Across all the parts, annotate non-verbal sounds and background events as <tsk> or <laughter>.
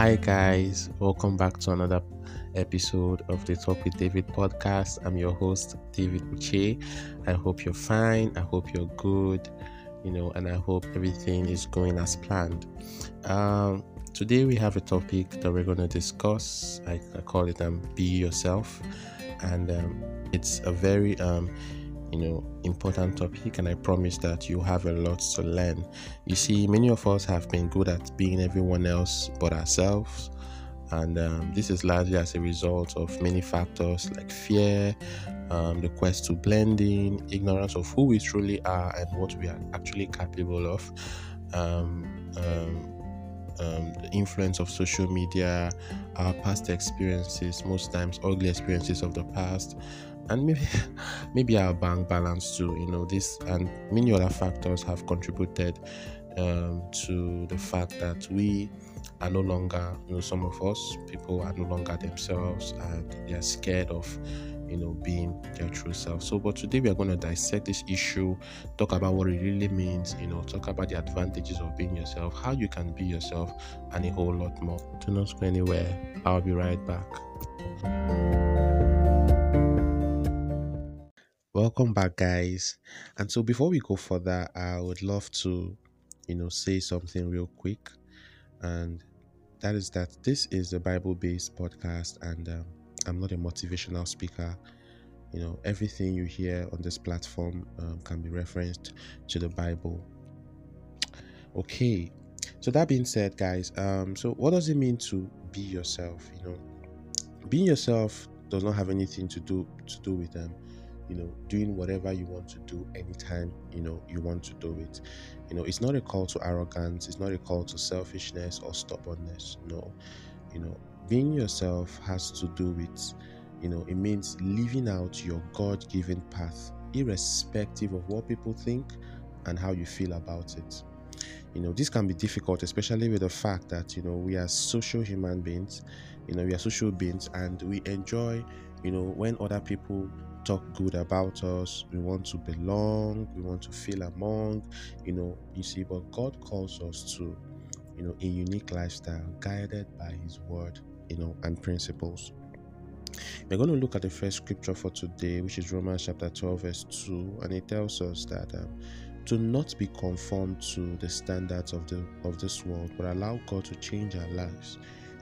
Hi, guys, welcome back to another episode of the Talk with David podcast. I'm your host, David Uche. I hope you're fine. I hope you're good, you know, and I hope everything is going as planned. Um, today, we have a topic that we're going to discuss. I, I call it um, Be Yourself, and um, it's a very um, you know important topic and i promise that you have a lot to learn. You see many of us have been good at being everyone else but ourselves and um, this is largely as a result of many factors like fear um, the quest to blending ignorance of who we truly are and what we are actually capable of um, um, um the influence of social media our past experiences most times ugly experiences of the past and maybe <laughs> maybe our bank balance too you know this and many other factors have contributed um, to the fact that we are no longer you know some of us people are no longer themselves and they are scared of you know being their true self so but today we are going to dissect this issue talk about what it really means you know talk about the advantages of being yourself how you can be yourself and a whole lot more. Do not go anywhere. I'll be right back Welcome back, guys. And so, before we go further, I would love to, you know, say something real quick, and that is that this is a Bible-based podcast, and um, I'm not a motivational speaker. You know, everything you hear on this platform um, can be referenced to the Bible. Okay, so that being said, guys, um, so what does it mean to be yourself? You know, being yourself does not have anything to do to do with them. Um, you know doing whatever you want to do anytime you know you want to do it. You know it's not a call to arrogance it's not a call to selfishness or stubbornness no. You know being yourself has to do with you know it means living out your god-given path irrespective of what people think and how you feel about it. You know this can be difficult especially with the fact that you know we are social human beings you know we are social beings and we enjoy you know when other people talk good about us. We want to belong. We want to feel among. You know, you see, but God calls us to, you know, a unique lifestyle guided by His word, you know, and principles. We're going to look at the first scripture for today, which is Romans chapter 12, verse 2, and it tells us that um, to not be conformed to the standards of the of this world, but allow God to change our lives,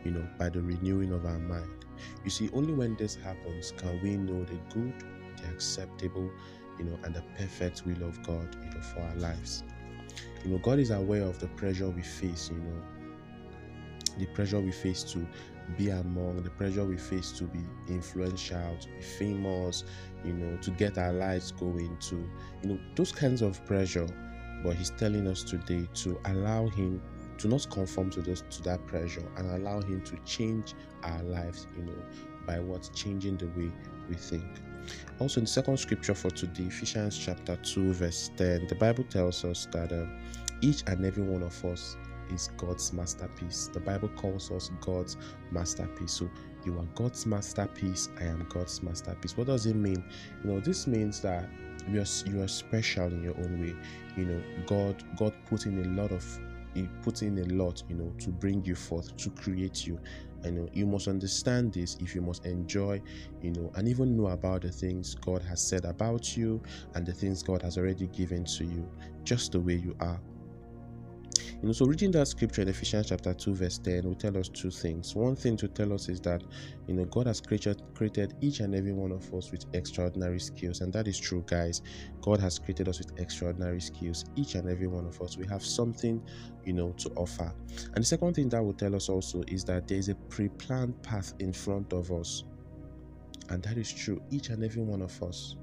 you know, by the renewing of our mind. You see, only when this happens can we know the good, the acceptable, you know, and the perfect will of God, you know, for our lives. You know, God is aware of the pressure we face, you know, the pressure we face to be among, the pressure we face to be influential, to be famous, you know, to get our lives going, to, you know, those kinds of pressure. But He's telling us today to allow Him to not conform to those to that pressure and allow him to change our lives you know by what changing the way we think also in the second scripture for today ephesians chapter 2 verse 10 the bible tells us that um, each and every one of us is god's masterpiece. The bible calls us god's masterpiece. So you are god's masterpiece i am god's masterpiece. What does it mean? You know this means that you are, you are special in your own way. You know god god put in a lot of he put in a lot, you know, to bring you forth, to create you. I know you must understand this if you must enjoy, you know, and even know about the things God has said about you and the things God has already given to you, just the way you are. You know, so reading that scripture in Ephesians chapter 2, verse 10 will tell us two things. One thing to tell us is that you know God has created created each and every one of us with extraordinary skills, and that is true, guys. God has created us with extraordinary skills. Each and every one of us, we have something, you know, to offer. And the second thing that will tell us also is that there is a pre-planned path in front of us. And that is true. Each and every one of us,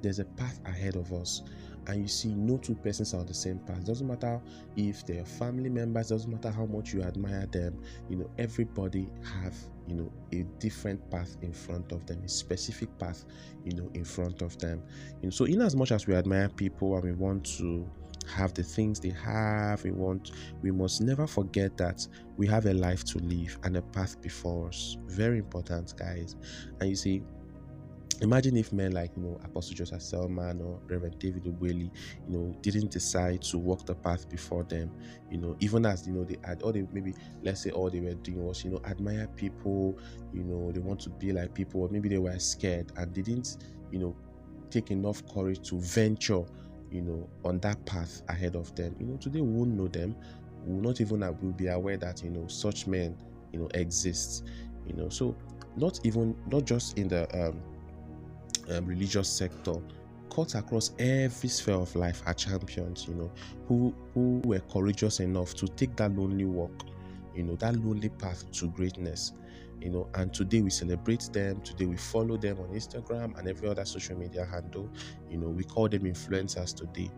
there's a path ahead of us and you see no two persons are on the same path. Doesn't matter if they're family members, doesn't matter how much you admire them, you know, everybody have, you know, a different path in front of them, a specific path, you know, in front of them. Know, so in as much as we admire people and we want to have the things they have, we want we must never forget that we have a life to live and a path before us. Very important, guys. And you see, Imagine if men like you know Apostle Joseph Selman or Reverend David Ogbueli, you know, didn't decide to walk the path before them. You know, even as you know they had all they maybe let's say all they were doing was you know admire people, you know, they want to be like people, or maybe they were scared and didn't you know take enough courage to venture you know on that path ahead of them. You know, today we won't know them. We will not even will be aware that you know such men you know exist. You know, so not even not just in the um um, religious sector cut across every sphere of life are champions you know who who were courageous enough to take that lonely walk you know that lonely path to greatness you know. And today we celebrate them today we follow them on instagram and every other social media handle you know. We call them influencers today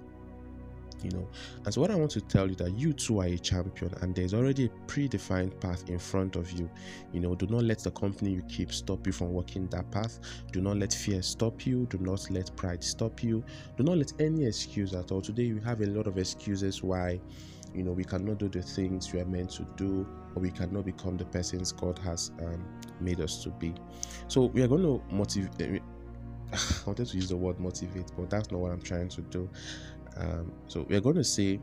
you know. And so what i want to tell you that you too are a champion and there's already a predefined path in front of you. You know do not let the company you keep stop you from walking that path. Do not let fear stop you. Do not let pride stop you. Do not let any excuse at all. Today you have a lot of excuses why you know we cannot do the things we are meant to do or we cannot become the persons god has um, made us to be. So we are going to motivate <sighs> I wanted to use the word motivate, but that's not what I'm trying to do. Um, so we're going to say,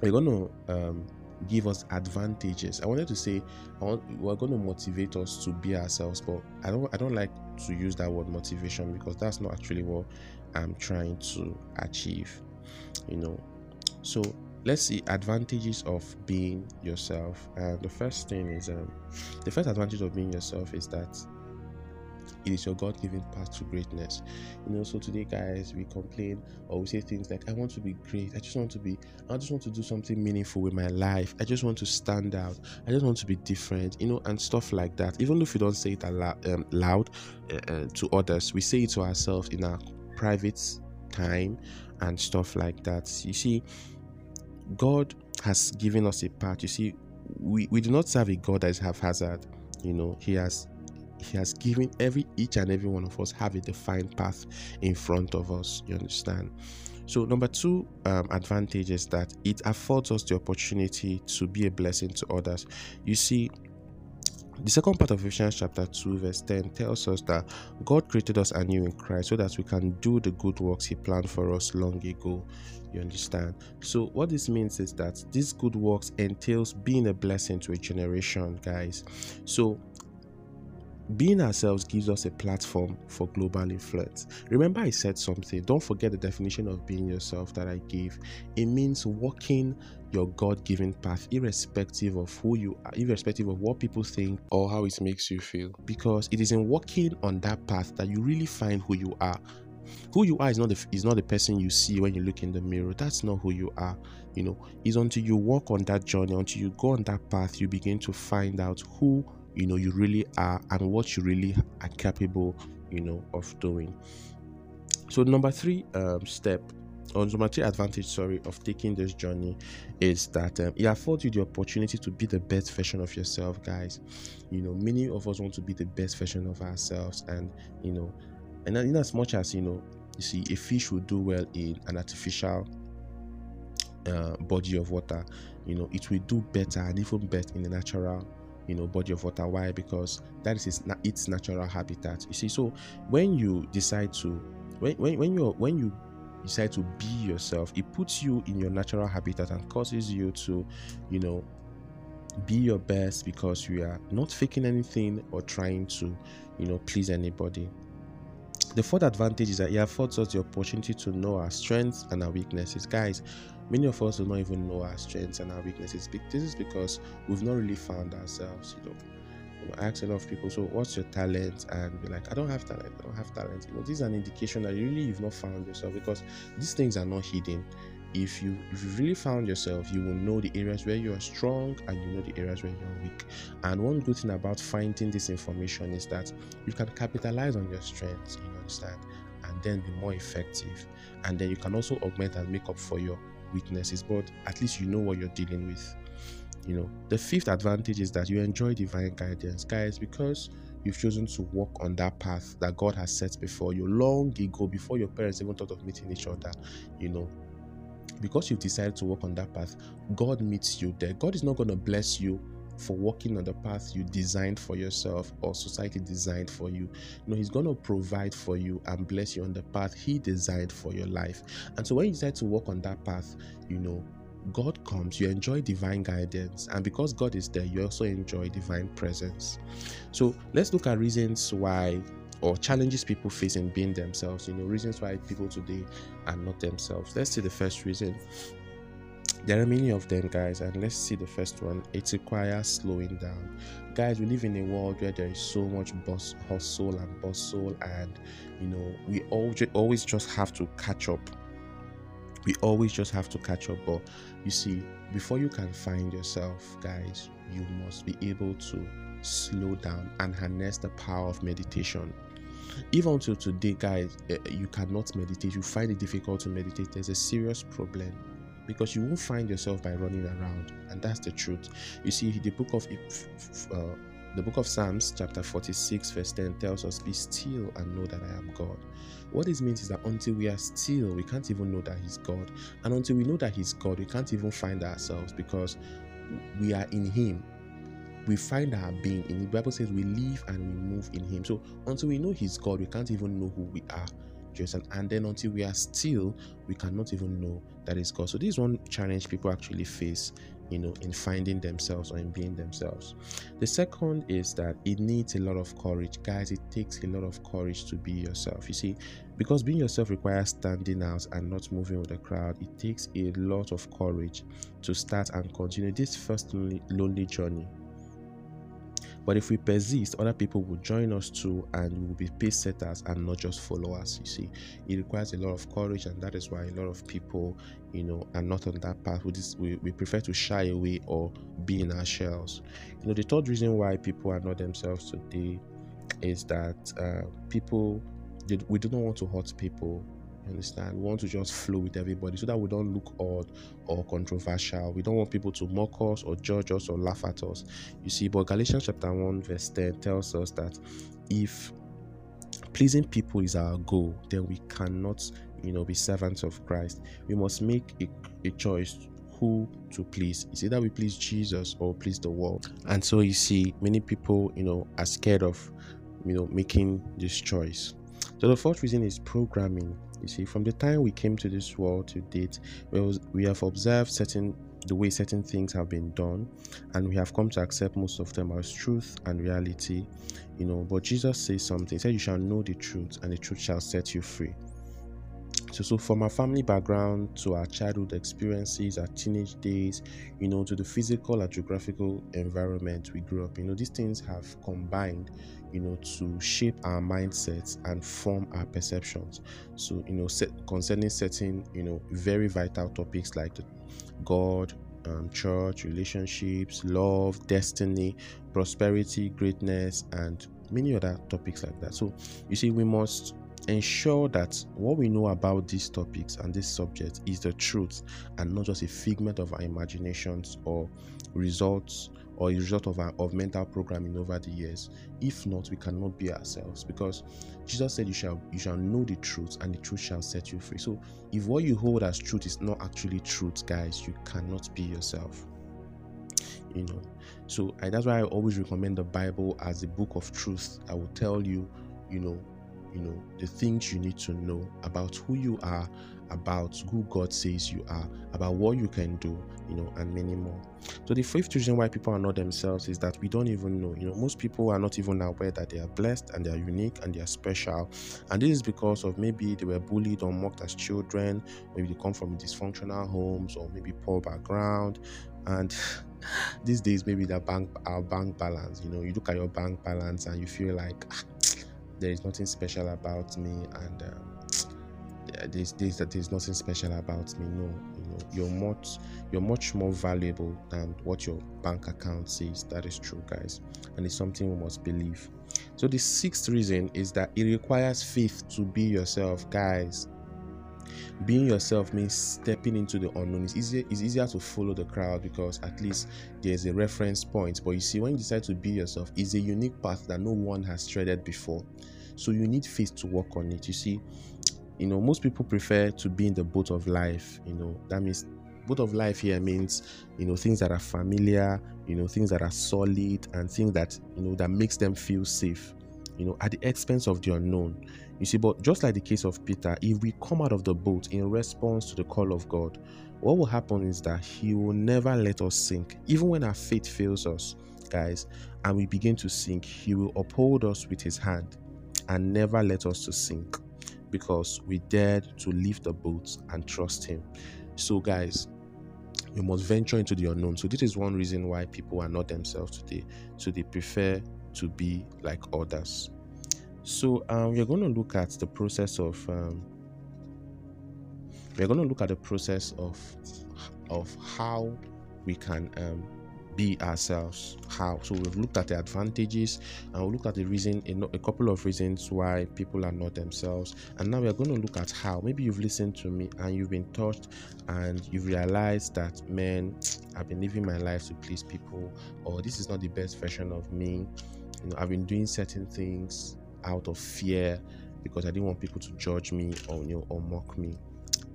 we're going to um, give us advantages. I wanted to say, we're going to motivate us to be ourselves, but I don't, I don't like to use that word motivation because that's not actually what I'm trying to achieve. You know, so let's see advantages of being yourself. And the first thing is, um, the first advantage of being yourself is that it is your God given path to greatness. You know, so today, guys, we complain or we say things like, I want to be great. I just want to be, I just want to do something meaningful with my life. I just want to stand out. I just want to be different, you know, and stuff like that. Even if we don't say it aloud, um, loud uh, uh, to others, we say it to ourselves in our private time and stuff like that. You see, God has given us a path. You see, we, we do not serve a God that is haphazard. You know, He has he has given every each and every one of us have a defined path in front of us you understand so number two um, advantage is that it affords us the opportunity to be a blessing to others you see the second part of Ephesians chapter 2, verse 10 tells us that God created us anew in Christ so that we can do the good works He planned for us long ago. You understand? So, what this means is that these good works entails being a blessing to a generation, guys. So, being ourselves gives us a platform for global influence. Remember, I said something. Don't forget the definition of being yourself that I gave. It means walking your God given path, irrespective of who you are, irrespective of what people think or how it makes you feel. Because it is in walking on that path that you really find who you are. Who you are is not the, is not the person you see when you look in the mirror. That's not who you are. You know, it's until you walk on that journey, until you go on that path, you begin to find out who you know you really are and what you really are capable you know of doing. So number three um, step or number three advantage sorry of taking this journey is that um, it affords you the opportunity to be the best version of yourself guys. You know many of us want to be the best version of ourselves and you know and in as much as you know you see a fish will do well in an artificial uh, body of water you know it will do better and even better in the natural you know body of water. Why? Because that is its, its natural habitat. You see so when you decide to when, when, when you when you decide to be yourself it puts you in your natural habitat and causes you to you know be your best because you are not faking anything or trying to you know please anybody. The fourth advantage is that it affords us the opportunity to know our strengths and our weaknesses. Guys many of us do not even know our strengths and our weaknesses. This is because we've not really found ourselves. You know, I ask a lot of people, so what's your talent? And be like, I don't have talent. I don't have talent. You know, this is an indication that really you've not found yourself because these things are not hidden. If you if you really found yourself, you will know the areas where you are strong and you know the areas where you're weak. And one good thing about finding this information is that you can capitalize on your strengths. You understand, and then be more effective. And then you can also augment and make up for your weaknesses, but at least you know what you're dealing with. You know, the fifth advantage is that you enjoy divine guidance, guys, because you've chosen to walk on that path that God has set before you long ago, before your parents even thought of meeting each other. You know, because you've decided to walk on that path, God meets you there. God is not going to bless you for walking on the path you designed for yourself or society designed for you. No, He's going to provide for you and bless you on the path He designed for your life. And so when you decide to walk on that path, you know, God comes, you enjoy divine guidance, and because God is there, you also enjoy divine presence. So let's look at reasons why or challenges people face in being themselves. You know, reasons why people today are not themselves. Let's see the first reason. There are many of them, guys, and let's see the first one. It requires slowing down. Guys, we live in a world where there is so much buzz, hustle and bustle, and you know, we all always just have to catch up. We always just have to catch up. But you see, before you can find yourself, guys, you must be able to slow down and harness the power of meditation even until today guys eh, you cannot meditate you find it difficult to meditate there's a serious problem because you won't find yourself by running around and that's the truth. You see the book of uh, the book of psalms chapter 46 verse 10 tells us be still and know that i am god. What this means is that until we are still we can't even know that he's god. And until we know that he's god we can't even find ourselves because we are in him. We find our being in the bible says we live and we move in him. So until we know he's god we can't even know who we are and, then until we are still, we cannot even know that is God. So this is one challenge people actually face, you know, in finding themselves or in being themselves. The second is that it needs a lot of courage. Guys, it takes a lot of courage to be yourself. You see, because being yourself requires standing out and not moving with the crowd, it takes a lot of courage to start and continue this first lonely journey but if we persist, other people will join us too, and we will be pace setters and not just followers. You see, it requires a lot of courage, and that is why a lot of people, you know, are not on that path. We, just, we, we prefer to shy away or be in our shells. You know, the third reason why people are not themselves today is that uh, people, we do not want to hurt people understand? We want to just flow with everybody so that we don't look odd or controversial. We don't want people to mock us or judge us or laugh at us. You see, but Galatians chapter 1, verse 10 tells us that if pleasing people is our goal, then we cannot, you know, be servants of Christ. We must make a, a choice who to please. It's either we please Jesus or please the world. And so you see, many people, you know, are scared of, you know, making this choice. So the fourth reason is programming. You see, from the time we came to this world to date, we have observed certain the way certain things have been done, and we have come to accept most of them as truth and reality. You know, but Jesus says something. He said, "You shall know the truth, and the truth shall set you free." So, so from our family background to our childhood experiences, our teenage days, you know, to the physical and geographical environment we grew up, you know, these things have combined, you know, to shape our mindsets and form our perceptions. So, you know, set, concerning certain, you know, very vital topics like God, um, church, relationships, love, destiny, prosperity, greatness, and many other topics like that. So, you see, we must ensure that what we know about these topics and this subject is the truth and not just a figment of our imaginations or results or a result of our of mental programming over the years. If not we cannot be ourselves because jesus said you shall you shall know the truth and the truth shall set you free. So if what you hold as truth is not actually truth guys you cannot be yourself. You know? So I, that's why i always recommend the bible as a book of truth. I will tell you you know you know the things you need to know about who you are about who god says you are about what you can do you know and many more. So the fifth reason why people are not themselves is that we don't even know. You know most people are not even aware that they are blessed and they are unique and they are special. And this is because of maybe they were bullied or mocked as children. Maybe they come from dysfunctional homes or maybe poor background. And <sighs> these days maybe the bank our bank balance. You know you look at your bank balance and you feel like ah, there is nothing special about me and um, there's, there's that there's nothing special about me no you know you're much you're much more valuable than what your bank account says. That is true guys. And it's something we must believe. So the sixth reason is that it requires faith to be yourself guys being yourself means stepping into the unknown. It's easier, it's easier to follow the crowd because at least there's a reference point. But you see, when you decide to be yourself, it's a unique path that no one has treaded before. So you need faith to work on it. You see, <tsk> you know, most people prefer to be in the boat of life. You know, that means boat of life here means you know things that are familiar you know things that are solid and things that you know that makes them feel safe you know at the expense of the unknown. You see but just like the case of peter if we come out of the boat in response to the call of god what will happen is that he will never let us sink. Even when our faith fails us guys and we begin to sink he will uphold us with his hand and never let us to sink because we dared to leave the boat and trust him. So guys you must venture into the unknown. So this is one reason why people are not themselves today. So they prefer to be like others. So um, we're going to look at the process of um, we're going to look at the process of of how we can um, be ourselves. How so we've looked at the advantages and we'll look at the reason a, couple of reasons why people are not themselves. And now we're going to look at how maybe you've listened to me and you've been touched and you've realized that man i've been living my life to please people or this is not the best version of me you know i've been doing certain things out of fear because i didn't want people to judge me or you know or mock me.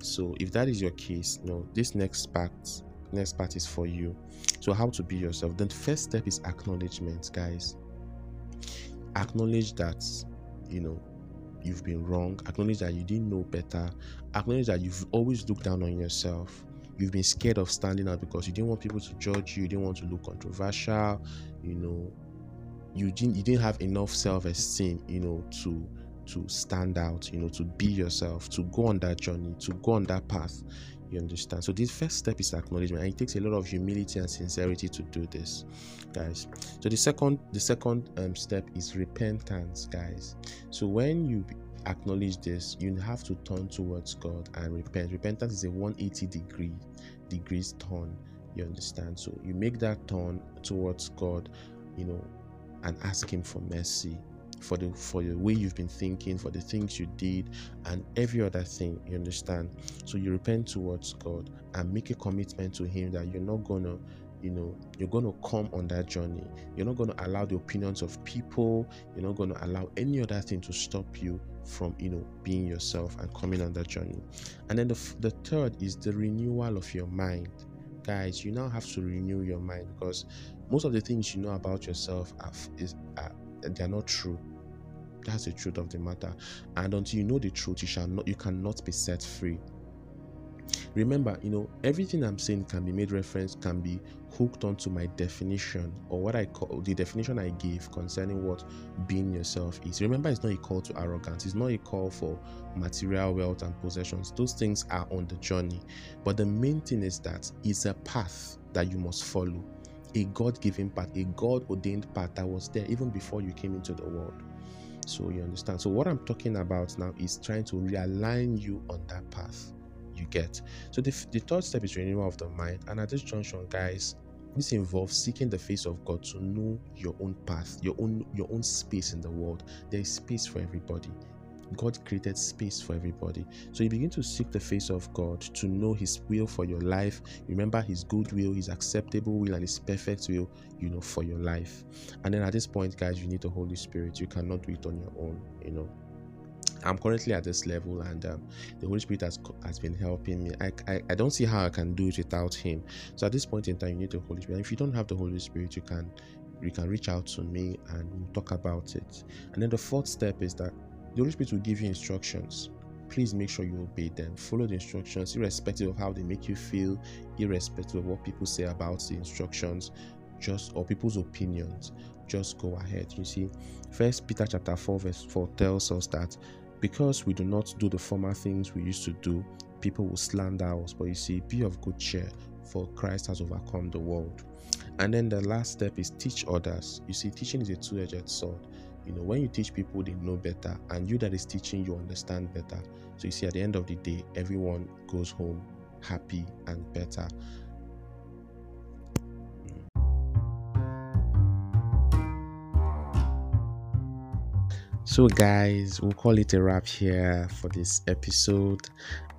So if that is your case you know this next part next part is for you. So how to be yourself. Then first step is acknowledgement guys. Acknowledge that you know you've been wrong. Acknowledge that you didn't know better. Acknowledge that you've always looked down on yourself. You've been scared of standing out because you didn't want people to judge you. You didn't want to look controversial you know you didn't you didn't have enough self-esteem you know to to stand out you know to be yourself to go on that journey to go on that path you understand? So, this first step is acknowledgement, and it takes a lot of humility and sincerity to do this, guys. So, the second, the second um, step is repentance, guys. So, when you acknowledge this, you have to turn towards God and repent. Repentance is a 180 degree degrees turn. You understand? So, you make that turn towards God, you know, and ask Him for mercy for the for the way you've been thinking, for the things you did, and every other thing. You understand? So you repent towards God and make a commitment to Him that you're not gonna you know you're going to come on that journey you're not going to allow the opinions of people you're not going to allow any other thing to stop you from you know being yourself and coming on that journey and then the, the third is the renewal of your mind guys you now have to renew your mind because most of the things you know about yourself are, is, are, they're not true that's the truth of the matter. And until you know the truth, you shall not you cannot be set free. Remember, you know, everything I'm saying can be made reference, can be hooked onto my definition or what I call the definition I gave concerning what being yourself is. Remember, it's not a call to arrogance, it's not a call for material wealth and possessions. Those things are on the journey. But the main thing is that it's a path that you must follow. A God given path, a God ordained path that was there even before you came into the world. So you understand. So what I'm talking about now is trying to realign you on that path. You get. So the, the third step is renewal of the mind. And at this junction, guys, this involves seeking the face of God to know your own path, your own your own space in the world. There is space for everybody. God created space for everybody. So you begin to seek the face of God to know His will for your life. Remember His good will, His acceptable will, and His perfect will, you know, for your life. And then at this point, guys, you need the Holy Spirit. You cannot do it on your own, you know. I'm currently at this level, and um, the Holy Spirit has has been helping me. I, I, I don't see how I can do it without Him. So at this point in time, you need the Holy Spirit. And if you don't have the Holy Spirit, you can you can reach out to me and we'll talk about it. And then the fourth step is that the Holy Spirit will give you instructions. Please make sure you obey them. Follow the instructions, irrespective of how they make you feel, irrespective of what people say about the instructions, just or people's opinions. Just go ahead. You see, First Peter chapter four verse four tells us that because we do not do the former things we used to do, people will slander us. But you see, be of good cheer, for Christ has overcome the world. And then the last step is teach others. You see, teaching is a two-edged sword you know when you teach people they know better and you that is teaching you understand better so you see at the end of the day everyone goes home happy and better So, guys, we'll call it a wrap here for this episode.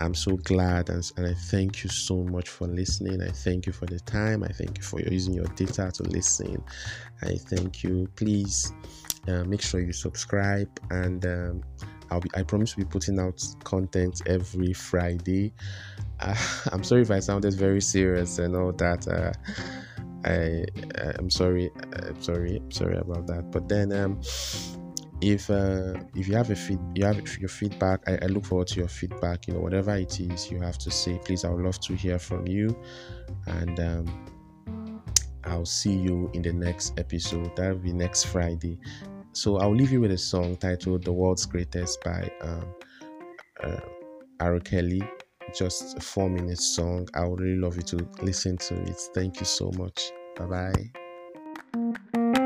I'm so glad and, and, I thank you so much for listening. I thank you for the time. I thank you for using your data to listen. I thank you. Please uh, make sure you subscribe and um, be I promise to be putting out content every Friday. Uh, <laughs> I'm sorry if I sounded very serious and all that. Uh, I I'm sorry. I'm sorry. I'm sorry about that. But then um if uh, if you have a feed you have your feedback I, I, look forward to your feedback you know whatever it is you have to say please i would love to hear from you. And um, i'll see you in the next episode. That'll be next friday. So i'll leave you with a song titled the world's greatest by um, uh, R. Kelly. Just a four minute song. I would really love you to listen to it. Thank you so much. Bye bye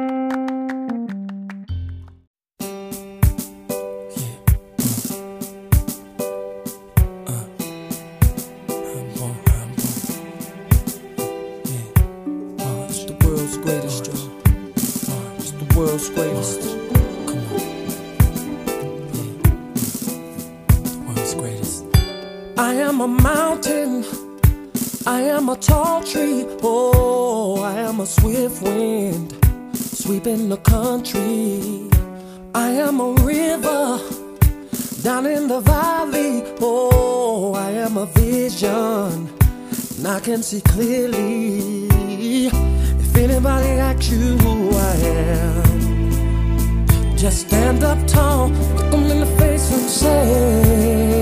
Just stand up tall, look them in the face and say,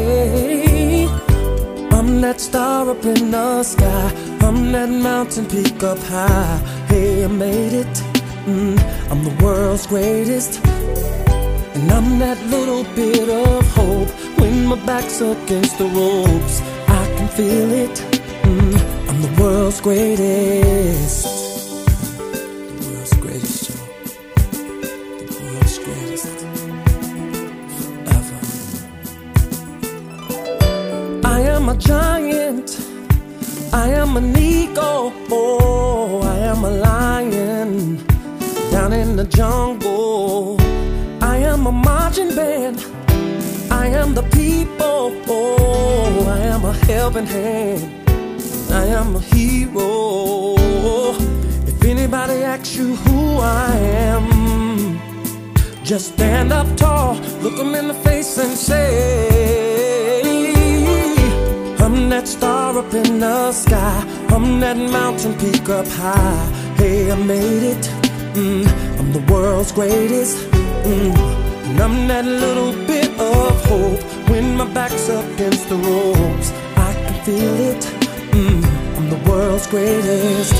I'm that star up in the sky, I'm that mountain peak up high. Hey, I made it, mm, I'm the world's greatest. And I'm that little bit of hope when my back's against the ropes. I can feel it, mm, I'm the world's greatest. I am an eagle. Oh, I am a lion down in the jungle. I am a marching band. I am the people. Oh, I am a helping hand. I am a hero. If anybody asks you who I am, just stand up tall, look them in the face and say. I'm that star up in the sky. I'm that mountain peak up high. Hey, I made it. Mm, I'm the world's greatest. Mm, and I'm that little bit of hope when my back's up against the ropes. I can feel it. Mm, I'm the world's greatest.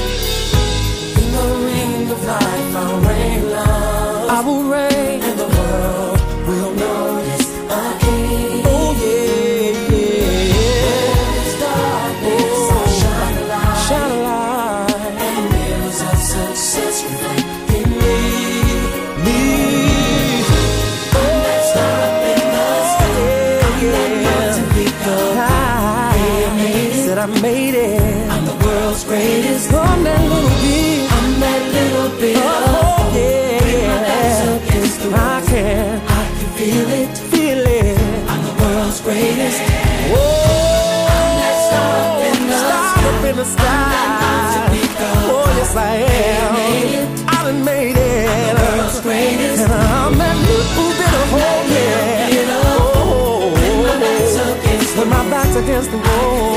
In the ring of life, I'll reign love. I will reign, and the world back's against the wall.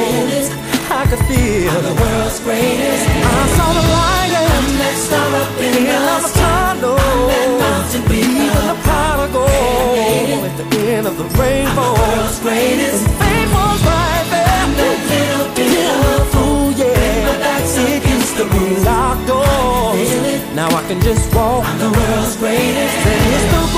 I could feel I'm the world's greatest. I saw the light and I'm that star up in the, the tunnel. I'm that mountain peak Even the prodigal at the end of the rainbow. I'm the world's greatest. And fame was right there. I'm that little bit of fool, yeah. My back's against the room. Locked doors. Now I can just walk. I'm the world's greatest. And it's the